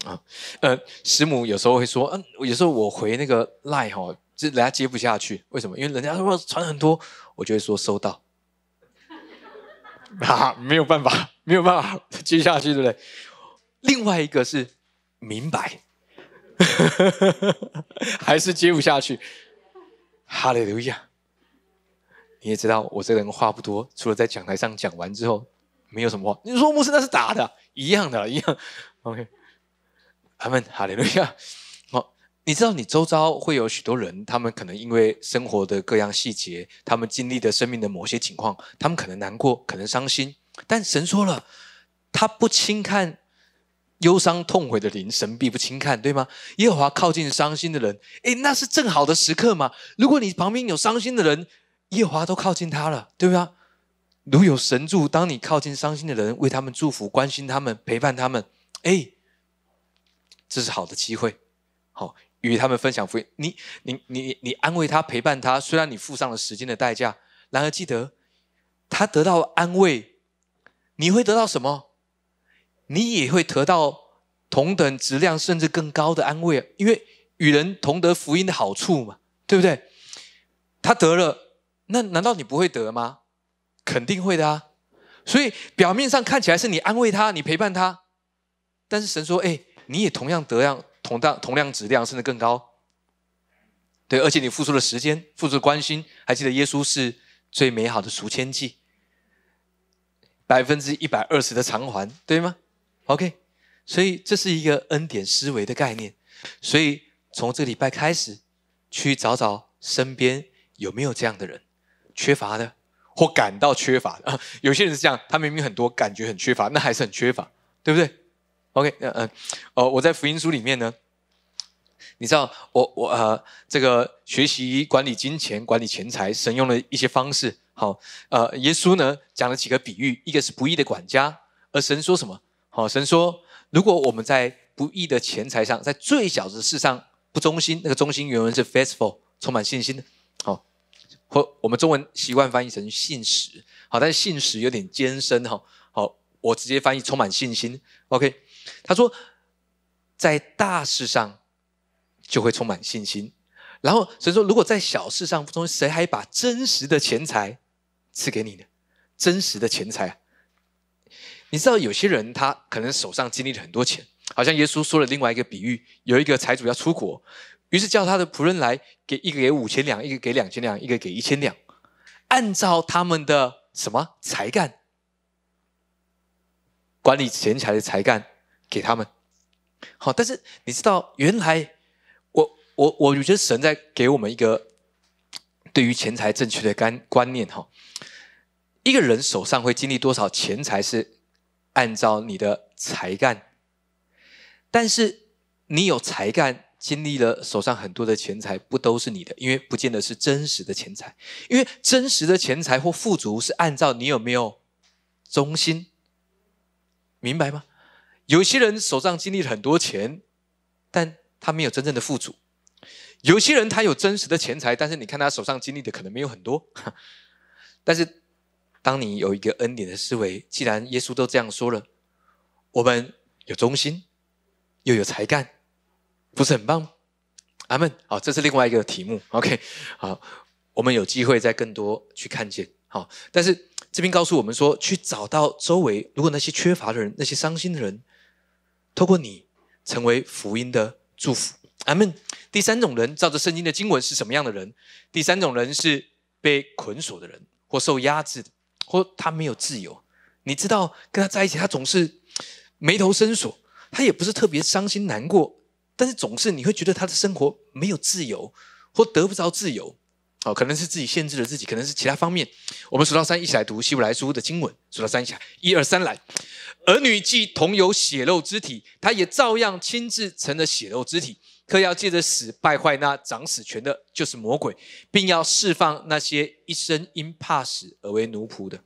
啊，呃，师母有时候会说，嗯，有时候我回那个赖哈，就人家接不下去，为什么？因为人家说传很多，我就会说收到。啊，没有办法，没有办法接下去，对不对？另外一个是明白，还是接不下去。哈利路亚！你也知道，我这个人话不多，除了在讲台上讲完之后，没有什么话。你说牧师那是打的，一样的，一样。OK，阿门，哈利路亚。你知道你周遭会有许多人，他们可能因为生活的各样细节，他们经历的生命的某些情况，他们可能难过，可能伤心。但神说了，他不轻看。忧伤痛悔的灵，神必不轻看，对吗？耶和华靠近伤心的人，诶，那是正好的时刻嘛。如果你旁边有伤心的人，耶和华都靠近他了，对吧？如有神助，当你靠近伤心的人，为他们祝福、关心他们、陪伴他们，诶，这是好的机会，好与他们分享福音。你、你、你、你安慰他、陪伴他，虽然你付上了时间的代价，然而记得，他得到安慰，你会得到什么？你也会得到同等质量甚至更高的安慰，因为与人同得福音的好处嘛，对不对？他得了，那难道你不会得吗？肯定会的啊！所以表面上看起来是你安慰他，你陪伴他，但是神说：“哎，你也同样得样，同样同量质量甚至更高。”对，而且你付出了时间，付出关心，还记得耶稣是最美好的赎千计，百分之一百二十的偿还，对吗？OK，所以这是一个恩典思维的概念。所以从这礼拜开始，去找找身边有没有这样的人，缺乏的或感到缺乏的。有些人是这样，他明明很多，感觉很缺乏，那还是很缺乏，对不对？OK，嗯嗯，哦，我在福音书里面呢，你知道，我我呃，这个学习管理金钱、管理钱财，神用了一些方式。好，呃，耶稣呢讲了几个比喻，一个是不义的管家，而神说什么？好，神说，如果我们在不义的钱财上，在最小的事上不忠心，那个忠心原文是 faithful，充满信心的。好，或我们中文习惯翻译成信实。好，但是信实有点艰深哈。好，我直接翻译充满信心。OK，他说，在大事上就会充满信心。然后神说，如果在小事上不忠，谁还把真实的钱财赐给你呢？真实的钱财啊。你知道有些人他可能手上经历了很多钱，好像耶稣说了另外一个比喻，有一个财主要出国，于是叫他的仆人来，给一个给五千两，一个给两千两，一个给一千两，按照他们的什么才干，管理钱财的才干给他们。好，但是你知道原来我我觉得神在给我们一个对于钱财正确的观观念哈，一个人手上会经历多少钱财是？按照你的才干，但是你有才干，经历了手上很多的钱财，不都是你的？因为不见得是真实的钱财，因为真实的钱财或富足是按照你有没有忠心，明白吗？有些人手上经历了很多钱，但他没有真正的富足；有些人他有真实的钱财，但是你看他手上经历的可能没有很多，但是。当你有一个恩典的思维，既然耶稣都这样说了，我们有忠心，又有才干，不是很棒？阿门。好，这是另外一个题目。OK，好，我们有机会再更多去看见。好，但是这边告诉我们说，去找到周围，如果那些缺乏的人，那些伤心的人，透过你成为福音的祝福。阿门。第三种人，照着圣经的经文是什么样的人？第三种人是被捆锁的人，或受压制的。或他没有自由，你知道跟他在一起，他总是眉头深锁，他也不是特别伤心难过，但是总是你会觉得他的生活没有自由，或得不着自由。哦，可能是自己限制了自己，可能是其他方面。我们数到三，一起来读希伯来书的经文。数到三，一起来，一二三，来。儿女既同有血肉之体，他也照样亲自成了血肉之体。可要借着死败坏那掌死权的，就是魔鬼，并要释放那些一生因怕死而为奴仆的。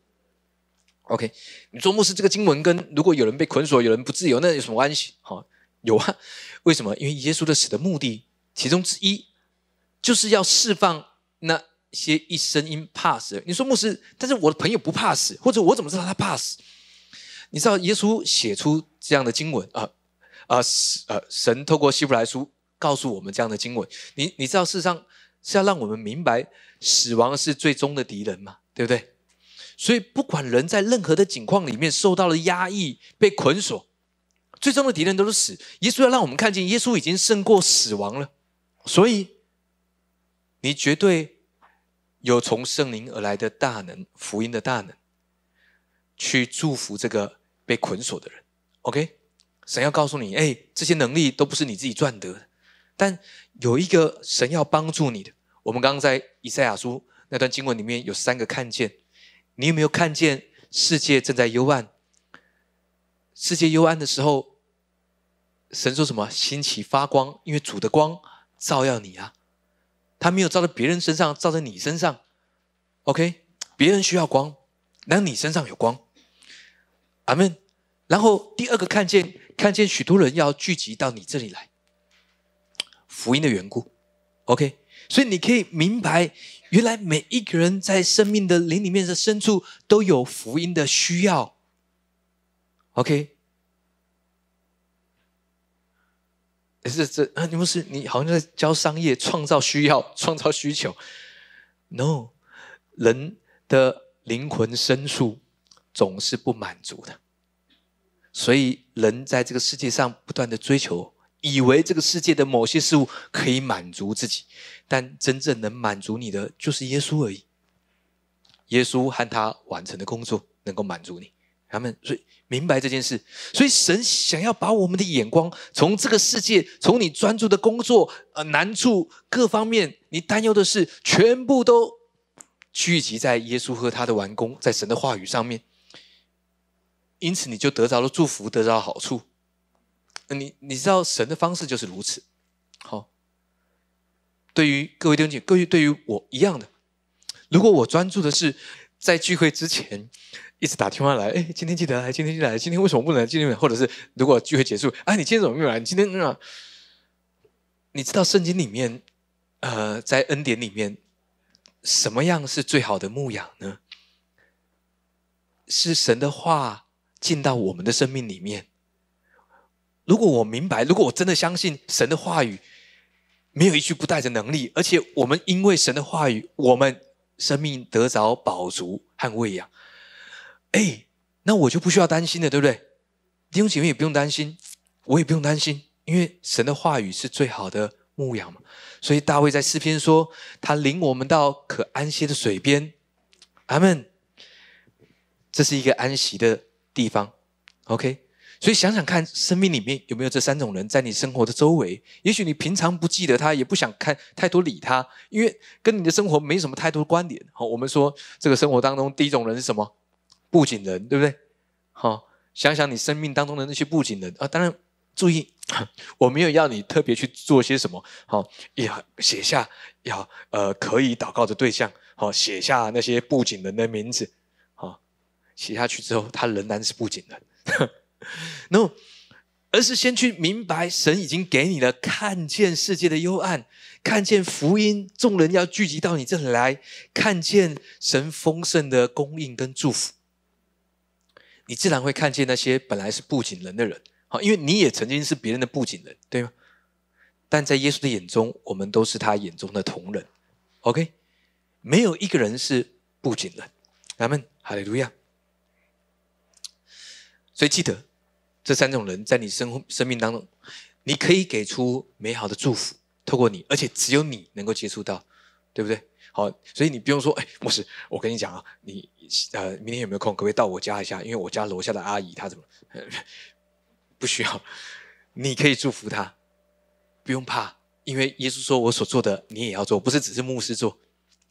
OK，你说牧师这个经文跟如果有人被捆锁，有人不自由，那有什么关系？好，有啊。为什么？因为耶稣的死的目的，其中之一就是要释放那些一生因怕死。你说牧师，但是我的朋友不怕死，或者我怎么知道他怕死？你知道耶稣写出这样的经文啊啊，呃，神透过希伯来书告诉我们这样的经文。你你知道事实上是要让我们明白死亡是最终的敌人嘛？对不对？所以不管人在任何的境况里面受到了压抑、被捆锁，最终的敌人都是死。耶稣要让我们看见，耶稣已经胜过死亡了。所以你绝对有从圣灵而来的大能，福音的大能。去祝福这个被捆锁的人，OK？神要告诉你，哎，这些能力都不是你自己赚得的，但有一个神要帮助你的。我们刚刚在以赛亚书那段经文里面有三个看见，你有没有看见世界正在幽暗？世界幽暗的时候，神说什么？兴起发光，因为主的光照耀你啊。他没有照在别人身上，照在你身上，OK？别人需要光，那你身上有光。阿门。然后第二个看见，看见许多人要聚集到你这里来，福音的缘故。OK，所以你可以明白，原来每一个人在生命的灵里面的深处都有福音的需要。OK，是这啊？你不是你好像在教商业，创造需要，创造需求。No，人的灵魂深处。总是不满足的，所以人在这个世界上不断的追求，以为这个世界的某些事物可以满足自己，但真正能满足你的就是耶稣而已。耶稣和他完成的工作能够满足你，他们所以明白这件事，所以神想要把我们的眼光从这个世界，从你专注的工作呃难处各方面，你担忧的事，全部都聚集在耶稣和他的完工，在神的话语上面。因此，你就得着了祝福，得着好处。你你知道神的方式就是如此。好，对于各位弟兄姐妹，各位对于我一样的。如果我专注的是在聚会之前一直打电话来，哎，今天记得来，今天记得来，今天为什么不能今天？或者是如果聚会结束，哎，你今天怎么没有来？你今天啊？你知道圣经里面，呃，在恩典里面，什么样是最好的牧养呢？是神的话。进到我们的生命里面。如果我明白，如果我真的相信神的话语，没有一句不带着能力，而且我们因为神的话语，我们生命得着饱足和喂养，哎，那我就不需要担心了，对不对？弟兄姐妹也不用担心，我也不用担心，因为神的话语是最好的牧养嘛。所以大卫在诗篇说：“他领我们到可安歇的水边。”阿门。这是一个安息的。地方，OK，所以想想看，生命里面有没有这三种人在你生活的周围？也许你平常不记得他，也不想看太多理他，因为跟你的生活没什么太多关联。好，我们说这个生活当中第一种人是什么？布景人，对不对？好，想想你生命当中的那些布景人啊，当然注意，我没有要你特别去做些什么。好，要写下要呃可以祷告的对象，好，写下那些布景人的名字。好写下去之后，他仍然是不紧的。no，而是先去明白，神已经给你了看见世界的幽暗，看见福音，众人要聚集到你这里来，看见神丰盛的供应跟祝福。你自然会看见那些本来是不紧人的人，好，因为你也曾经是别人的不紧人，对吗？但在耶稣的眼中，我们都是他眼中的同人。OK，没有一个人是不紧人。阿门，哈利路亚。所以记得，这三种人在你生生命当中，你可以给出美好的祝福，透过你，而且只有你能够接触到，对不对？好，所以你不用说，哎，牧师，我跟你讲啊，你呃，明天有没有空，可不可以到我家一下？因为我家楼下的阿姨她怎么不需要，你可以祝福她，不用怕，因为耶稣说我所做的你也要做，不是只是牧师做，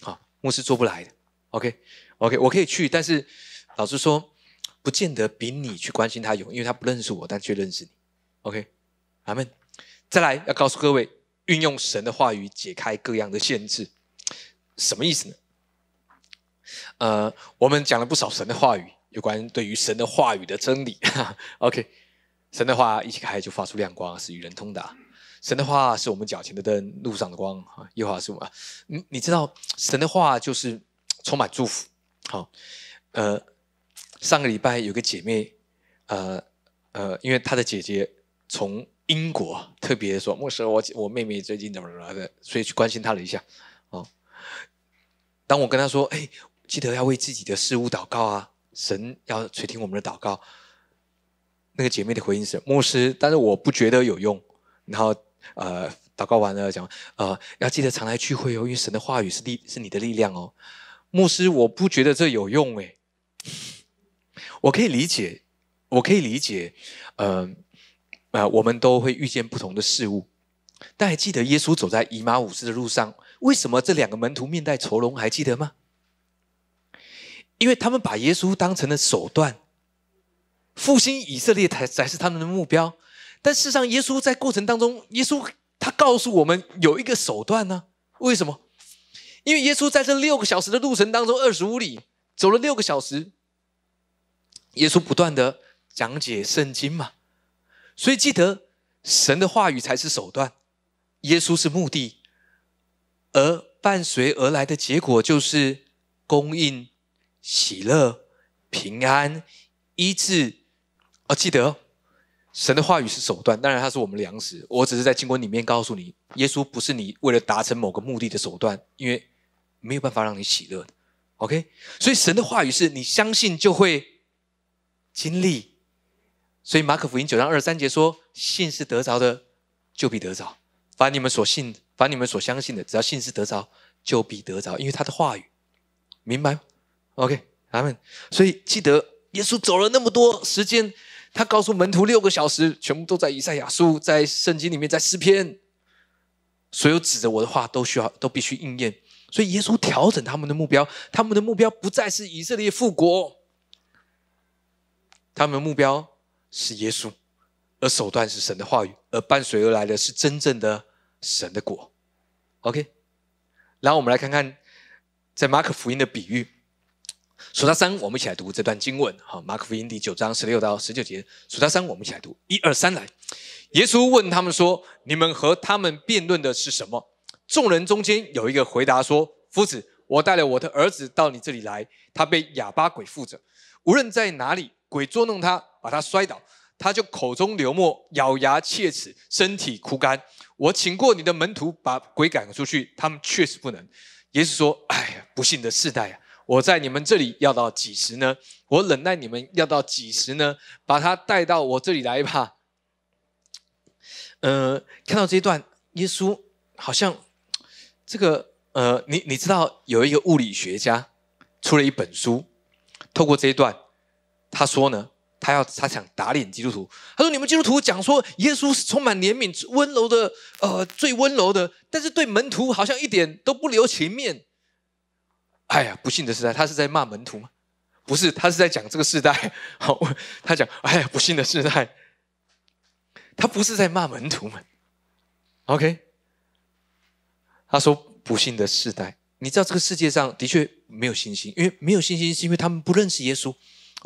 好，牧师做不来的。OK，OK，我可以去，但是老师说。不见得比你去关心他有，因为他不认识我，但却认识你。OK，阿门。再来要告诉各位，运用神的话语解开各样的限制，什么意思呢？呃，我们讲了不少神的话语，有关对于神的话语的真理。OK，神的话一起开就发出亮光，是与人通达。神的话是我们脚前的灯，路上的光啊。耶和华是我们，你你知道神的话就是充满祝福。好，呃，上个礼拜有个姐妹，呃呃，因为她的姐姐从英国特别说，牧师，我我妹妹最近怎么了的，所以去关心她了一下。哦，当我跟她说，哎，记得要为自己的事物祷告啊，神要垂听我们的祷告。那个姐妹的回应是，牧师，但是我不觉得有用。然后。呃，祷告完了讲，呃，要记得常来聚会哦，因为神的话语是力，是你的力量哦。牧师，我不觉得这有用诶。我可以理解，我可以理解，呃，呃，我们都会遇见不同的事物。但还记得耶稣走在姨妈五斯的路上，为什么这两个门徒面带愁容？还记得吗？因为他们把耶稣当成了手段，复兴以色列才才是他们的目标。但事实上，耶稣在过程当中，耶稣他告诉我们有一个手段呢？为什么？因为耶稣在这六个小时的路程当中，二十五里走了六个小时，耶稣不断的讲解圣经嘛。所以记得，神的话语才是手段，耶稣是目的，而伴随而来的结果就是供应、喜乐、平安、医治。哦，记得。神的话语是手段，当然它是我们粮食。我只是在经文里面告诉你，耶稣不是你为了达成某个目的的手段，因为没有办法让你喜乐。OK，所以神的话语是你相信就会经历。所以马可福音九章二十三节说：“信是得着的，就必得着。凡你们所信，凡你们所相信的，只要信是得着，就必得着。因为他的话语，明白？OK，阿门。所以记得耶稣走了那么多时间。”他告诉门徒六个小时，全部都在以赛亚书，在圣经里面，在诗篇，所有指着我的话都需要，都必须应验。所以耶稣调整他们的目标，他们的目标不再是以色列复国，他们的目标是耶稣，而手段是神的话语，而伴随而来的是真正的神的果。OK，然后我们来看看在马可福音的比喻。数到三，我们一起来读这段经文。好，马可福音第九章十六到十九节。数到三，我们一起来读。一二三，来。耶稣问他们说：“你们和他们辩论的是什么？”众人中间有一个回答说：“夫子，我带了我的儿子到你这里来，他被哑巴鬼附着，无论在哪里，鬼捉弄他，把他摔倒，他就口中流沫，咬牙切齿，身体枯干。我请过你的门徒把鬼赶出去，他们确实不能。”耶稣说：“哎呀，不幸的世代啊！”我在你们这里要到几时呢？我忍耐你们要到几时呢？把他带到我这里来吧。呃，看到这一段，耶稣好像这个呃，你你知道有一个物理学家出了一本书，透过这一段，他说呢，他要他想打脸基督徒。他说：你们基督徒讲说耶稣是充满怜悯、温柔的，呃，最温柔的，但是对门徒好像一点都不留情面。哎呀，不幸的时代，他是在骂门徒吗？不是，他是在讲这个时代。好，他讲，哎呀，不幸的时代，他不是在骂门徒们。OK，他说不幸的时代，你知道这个世界上的确没有信心，因为没有信心是因为他们不认识耶稣。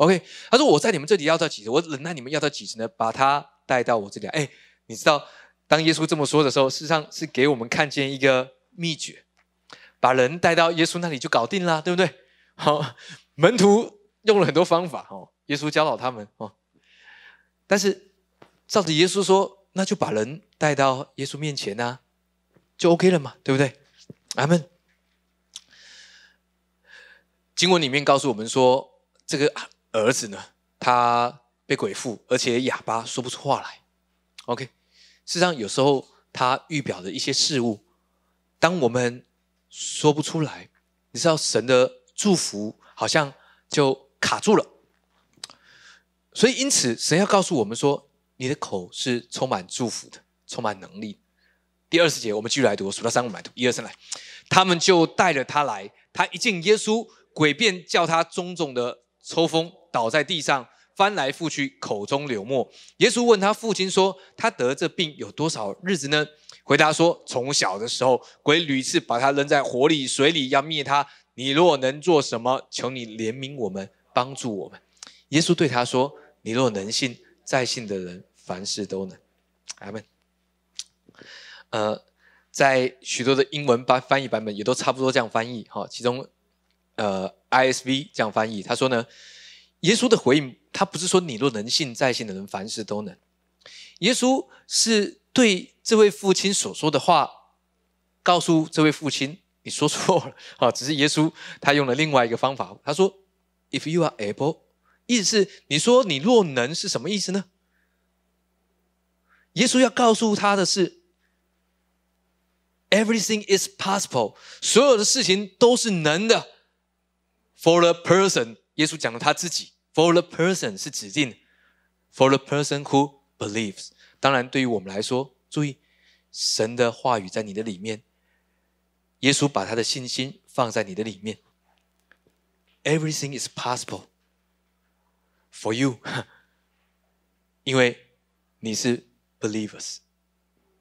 OK，他说我在你们这里要到几时？我忍耐你们要到几时呢？把他带到我这里。哎，你知道，当耶稣这么说的时候，事实上是给我们看见一个秘诀。把人带到耶稣那里就搞定了，对不对？好，门徒用了很多方法，哦，耶稣教导他们，哦，但是照着耶稣说，那就把人带到耶稣面前呐，就 OK 了嘛，对不对？阿门。经文里面告诉我们说，这个儿子呢，他被鬼附，而且哑巴，说不出话来。OK，事实上有时候他预表的一些事物，当我们说不出来，你知道神的祝福好像就卡住了，所以因此神要告诉我们说，你的口是充满祝福的，充满能力。第二十节我们继续来读，数到三我们来读，一二三来。他们就带着他来，他一见耶稣，鬼便叫他种种的抽风，倒在地上，翻来覆去，口中流沫。耶稣问他父亲说：“他得这病有多少日子呢？”回答说：“从小的时候，鬼屡次把他扔在火里、水里，要灭他。你若能做什么，求你怜悯我们，帮助我们。”耶稣对他说：“你若能信，在信的人凡事都能。”阿门。呃，在许多的英文版翻译版本也都差不多这样翻译。哈，其中呃 ISV 这样翻译，他说呢，耶稣的回应，他不是说你若能信，在信的人凡事都能。耶稣是对这位父亲所说的话，告诉这位父亲，你说错了。啊，只是耶稣他用了另外一个方法，他说，If you are able，意思是你说你若能是什么意思呢？耶稣要告诉他的是，everything is possible，所有的事情都是能的。For the person，耶稣讲了他自己，For the person 是指定，For the person who believes。当然，对于我们来说，注意神的话语在你的里面，耶稣把他的信心放在你的里面。Everything is possible for you，因为你是。Believers，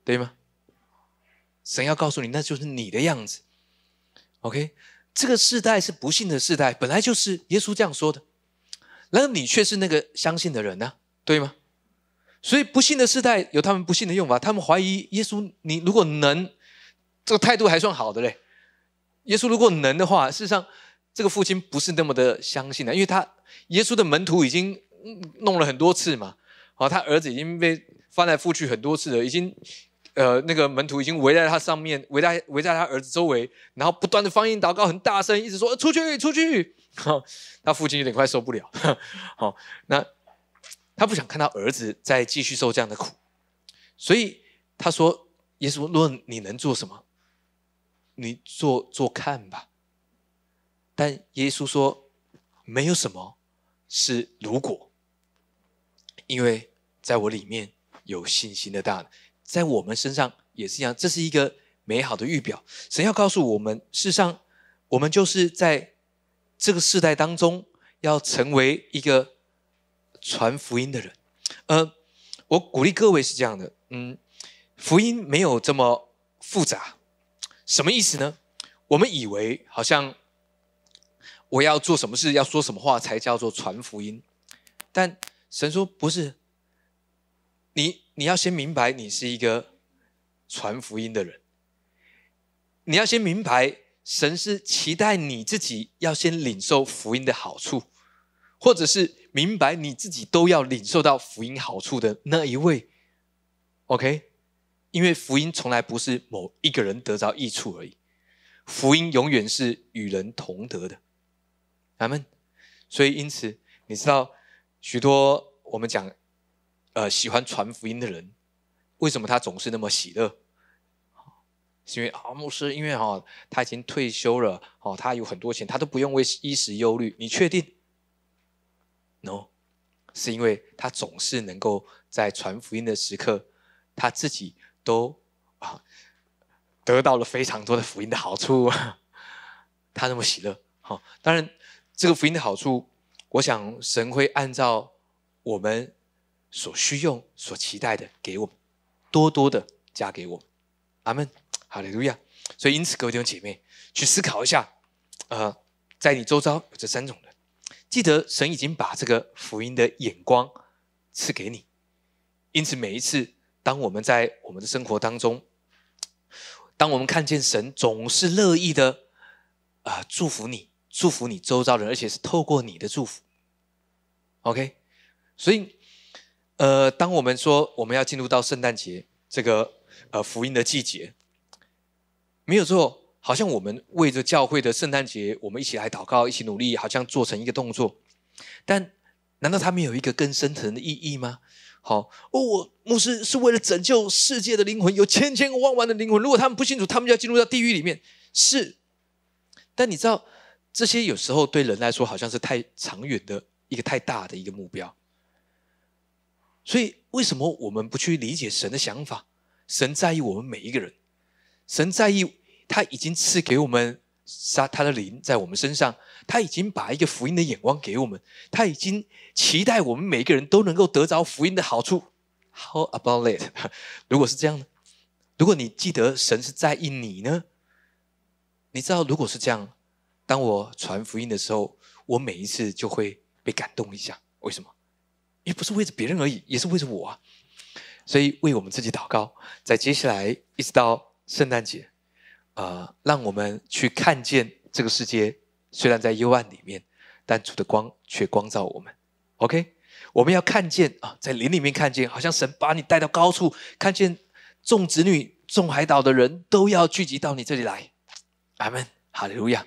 对吗？神要告诉你，那就是你的样子。OK，这个世代是不幸的世代，本来就是耶稣这样说的。然而你却是那个相信的人呢，对吗？所以不幸的世代有他们不幸的用法，他们怀疑耶稣。你如果能，这个态度还算好的嘞。耶稣如果能的话，事实上这个父亲不是那么的相信的，因为他耶稣的门徒已经弄了很多次嘛。好，他儿子已经被。翻来覆去很多次了，已经，呃，那个门徒已经围在他上面，围在围在他儿子周围，然后不断的方言祷告，很大声，一直说出去出去。他父亲有点快受不了，好，那他不想看到儿子再继续受这样的苦，所以他说：“耶稣，若你能做什么，你做做看吧。”但耶稣说：“没有什么是如果，因为在我里面。”有信心的大，在我们身上也是一样，这是一个美好的预表。神要告诉我们，事实上，我们就是在这个世代当中，要成为一个传福音的人。呃，我鼓励各位是这样的，嗯，福音没有这么复杂。什么意思呢？我们以为好像我要做什么事，要说什么话才叫做传福音，但神说不是。你你要先明白，你是一个传福音的人。你要先明白，神是期待你自己要先领受福音的好处，或者是明白你自己都要领受到福音好处的那一位。OK，因为福音从来不是某一个人得着益处而已，福音永远是与人同得的。咱们，所以因此，你知道许多我们讲。呃，喜欢传福音的人，为什么他总是那么喜乐？是因为啊，牧师，因为哈，他已经退休了，哦，他有很多钱，他都不用为衣食忧虑。你确定？No，是因为他总是能够在传福音的时刻，他自己都啊得到了非常多的福音的好处，他那么喜乐。好，当然这个福音的好处，我想神会按照我们。所需用、所期待的，给我们多多的加给我们，阿门，哈利路亚。所以，因此，各位弟兄姐妹，去思考一下，呃，在你周遭有这三种人，记得神已经把这个福音的眼光赐给你。因此，每一次当我们在我们的生活当中，当我们看见神总是乐意的啊祝福你、祝福你周遭人，而且是透过你的祝福，OK，所以。呃，当我们说我们要进入到圣诞节这个呃福音的季节，没有错，好像我们为着教会的圣诞节，我们一起来祷告，一起努力，好像做成一个动作。但难道他没有一个更深层的意义吗？好，哦我牧师是为了拯救世界的灵魂，有千千万万的灵魂，如果他们不清楚，他们就要进入到地狱里面。是，但你知道，这些有时候对人来说，好像是太长远的一个太大的一个目标。所以，为什么我们不去理解神的想法？神在意我们每一个人，神在意他已经赐给我们他他的灵在我们身上，他已经把一个福音的眼光给我们，他已经期待我们每一个人都能够得着福音的好处。How about it？如果是这样呢？如果你记得神是在意你呢？你知道，如果是这样，当我传福音的时候，我每一次就会被感动一下。为什么？也不是为着别人而已，也是为着我啊！所以为我们自己祷告，在接下来一直到圣诞节，啊，让我们去看见这个世界虽然在幽暗里面，但主的光却光照我们。OK，我们要看见啊，在林里面看见，好像神把你带到高处，看见众子女、众海岛的人都要聚集到你这里来。阿门，哈利路亚。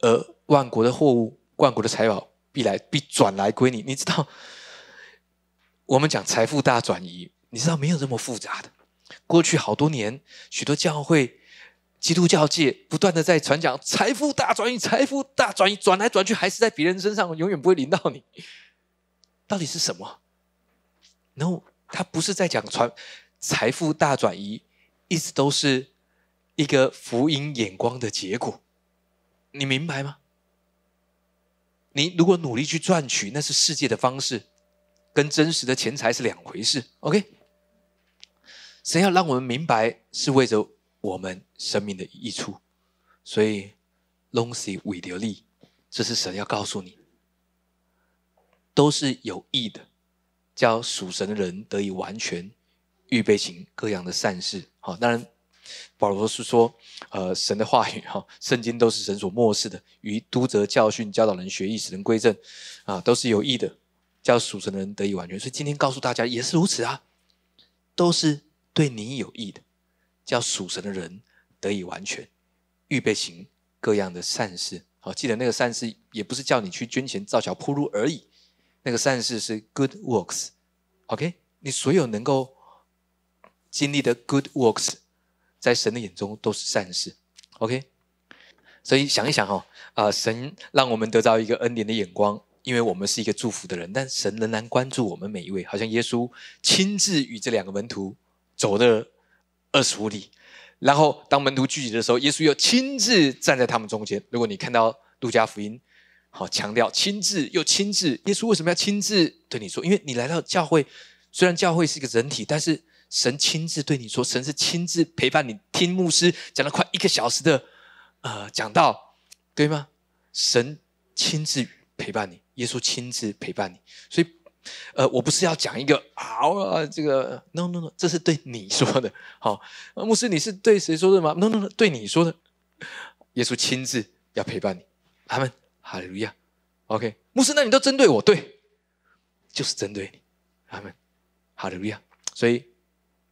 而万国的货物、万国的财宝必来必转来归你。你知道，我们讲财富大转移，你知道没有这么复杂的。过去好多年，许多教会、基督教界不断的在传讲财富大转移，财富大转移，转来转去还是在别人身上，永远不会临到你。到底是什么？No，他不是在讲传财富大转移，一直都是一个福音眼光的结果。你明白吗？你如果努力去赚取，那是世界的方式，跟真实的钱财是两回事。OK，神要让我们明白，是为着我们生命的益处，所以 long see we 利，这是神要告诉你，都是有益的，叫属神的人得以完全预备行各样的善事。好，当然。保罗是说，呃，神的话语哈，圣经都是神所漠视的，与督责、教训、教导人学义，使人归正，啊，都是有益的，叫属神的人得以完全。所以今天告诉大家也是如此啊，都是对你有益的，叫属神的人得以完全，预备行各样的善事。好，记得那个善事也不是叫你去捐钱造桥铺路而已，那个善事是 good works。OK，你所有能够经历的 good works。在神的眼中都是善事，OK。所以想一想哈，啊，神让我们得到一个恩典的眼光，因为我们是一个祝福的人，但神仍然关注我们每一位，好像耶稣亲自与这两个门徒走了二十五里，然后当门徒聚集的时候，耶稣又亲自站在他们中间。如果你看到路加福音，好强调亲自又亲自，耶稣为什么要亲自对你说？因为你来到教会，虽然教会是一个整体，但是。神亲自对你说，神是亲自陪伴你听牧师讲了快一个小时的，呃，讲道，对吗？神亲自陪伴你，耶稣亲自陪伴你，所以，呃，我不是要讲一个啊，这个 no no no，这是对你说的，好，牧师你是对谁说的吗？no no no，对你说的，耶稣亲自要陪伴你，阿门，哈利路亚，OK，牧师，那你都针对我，对，就是针对你，阿门，哈利路亚，所以。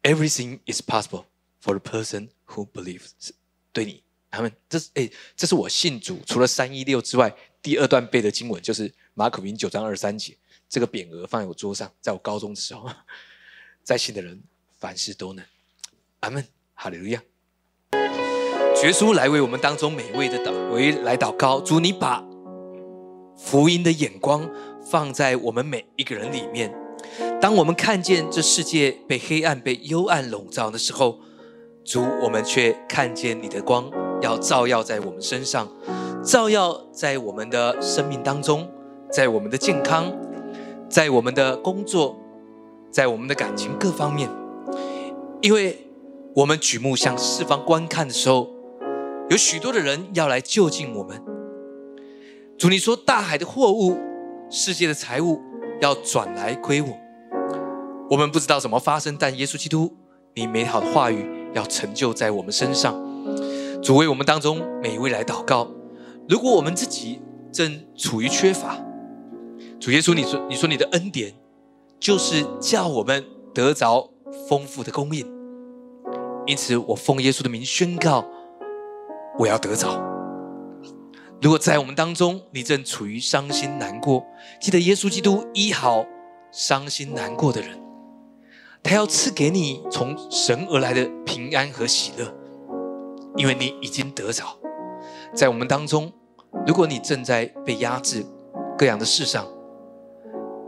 Everything is possible for the person who believes。对你，他们这是哎，这是我信主除了三一六之外，第二段背的经文就是马可福音九章二三节。这个匾额放在我桌上，在我高中的时候，在信的人凡事都能。阿门，哈利路亚。绝书来为我们当中每位的祷为来祷告，主你把福音的眼光放在我们每一个人里面。当我们看见这世界被黑暗、被幽暗笼罩的时候，主，我们却看见你的光要照耀在我们身上，照耀在我们的生命当中，在我们的健康，在我们的工作，在我们的感情各方面。因为我们举目向四方观看的时候，有许多的人要来就近我们。主，你说大海的货物、世界的财物要转来归我。我们不知道怎么发生，但耶稣基督，你美好的话语要成就在我们身上。主为我们当中每一位来祷告。如果我们自己正处于缺乏，主耶稣，你说你说你的恩典就是叫我们得着丰富的供应。因此，我奉耶稣的名宣告，我要得着。如果在我们当中你正处于伤心难过，记得耶稣基督医好伤心难过的人。他要赐给你从神而来的平安和喜乐，因为你已经得着。在我们当中，如果你正在被压制各样的事上，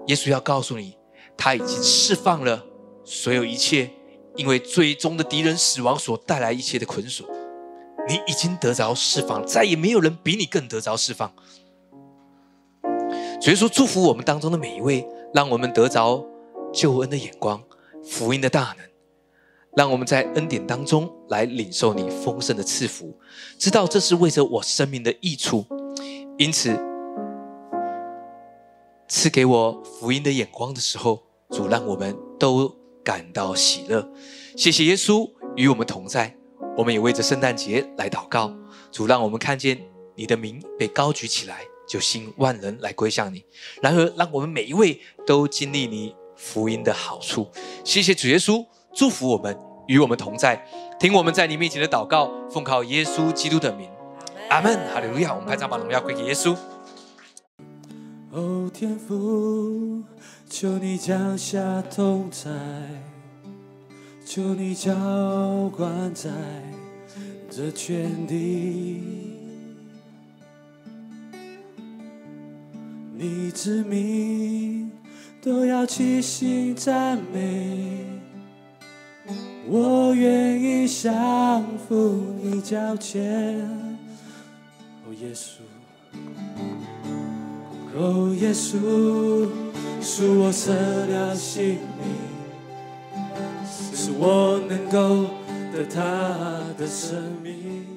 耶稣要告诉你，他已经释放了所有一切，因为最终的敌人死亡所带来一切的捆锁，你已经得着释放，再也没有人比你更得着释放。所以说，祝福我们当中的每一位，让我们得着救恩的眼光。福音的大能，让我们在恩典当中来领受你丰盛的赐福，知道这是为着我生命的益处。因此，赐给我福音的眼光的时候，主让我们都感到喜乐。谢谢耶稣与我们同在。我们也为着圣诞节来祷告，主让我们看见你的名被高举起来，就兴万人来归向你。然而，让我们每一位都经历你福音的好处。谢谢主耶稣，祝福我们与我们同在，听我们在你面前的祷告，奉靠耶稣基督的名，阿门。哈利路亚！我们拍掌把荣耀归给耶稣。哦，天父，求你降下同在。求你浇灌在这全地，你之名都要齐心赞美。我愿意降服你脚前，哦耶稣，哦耶稣，是我舍掉性命。使我能够得他的生命。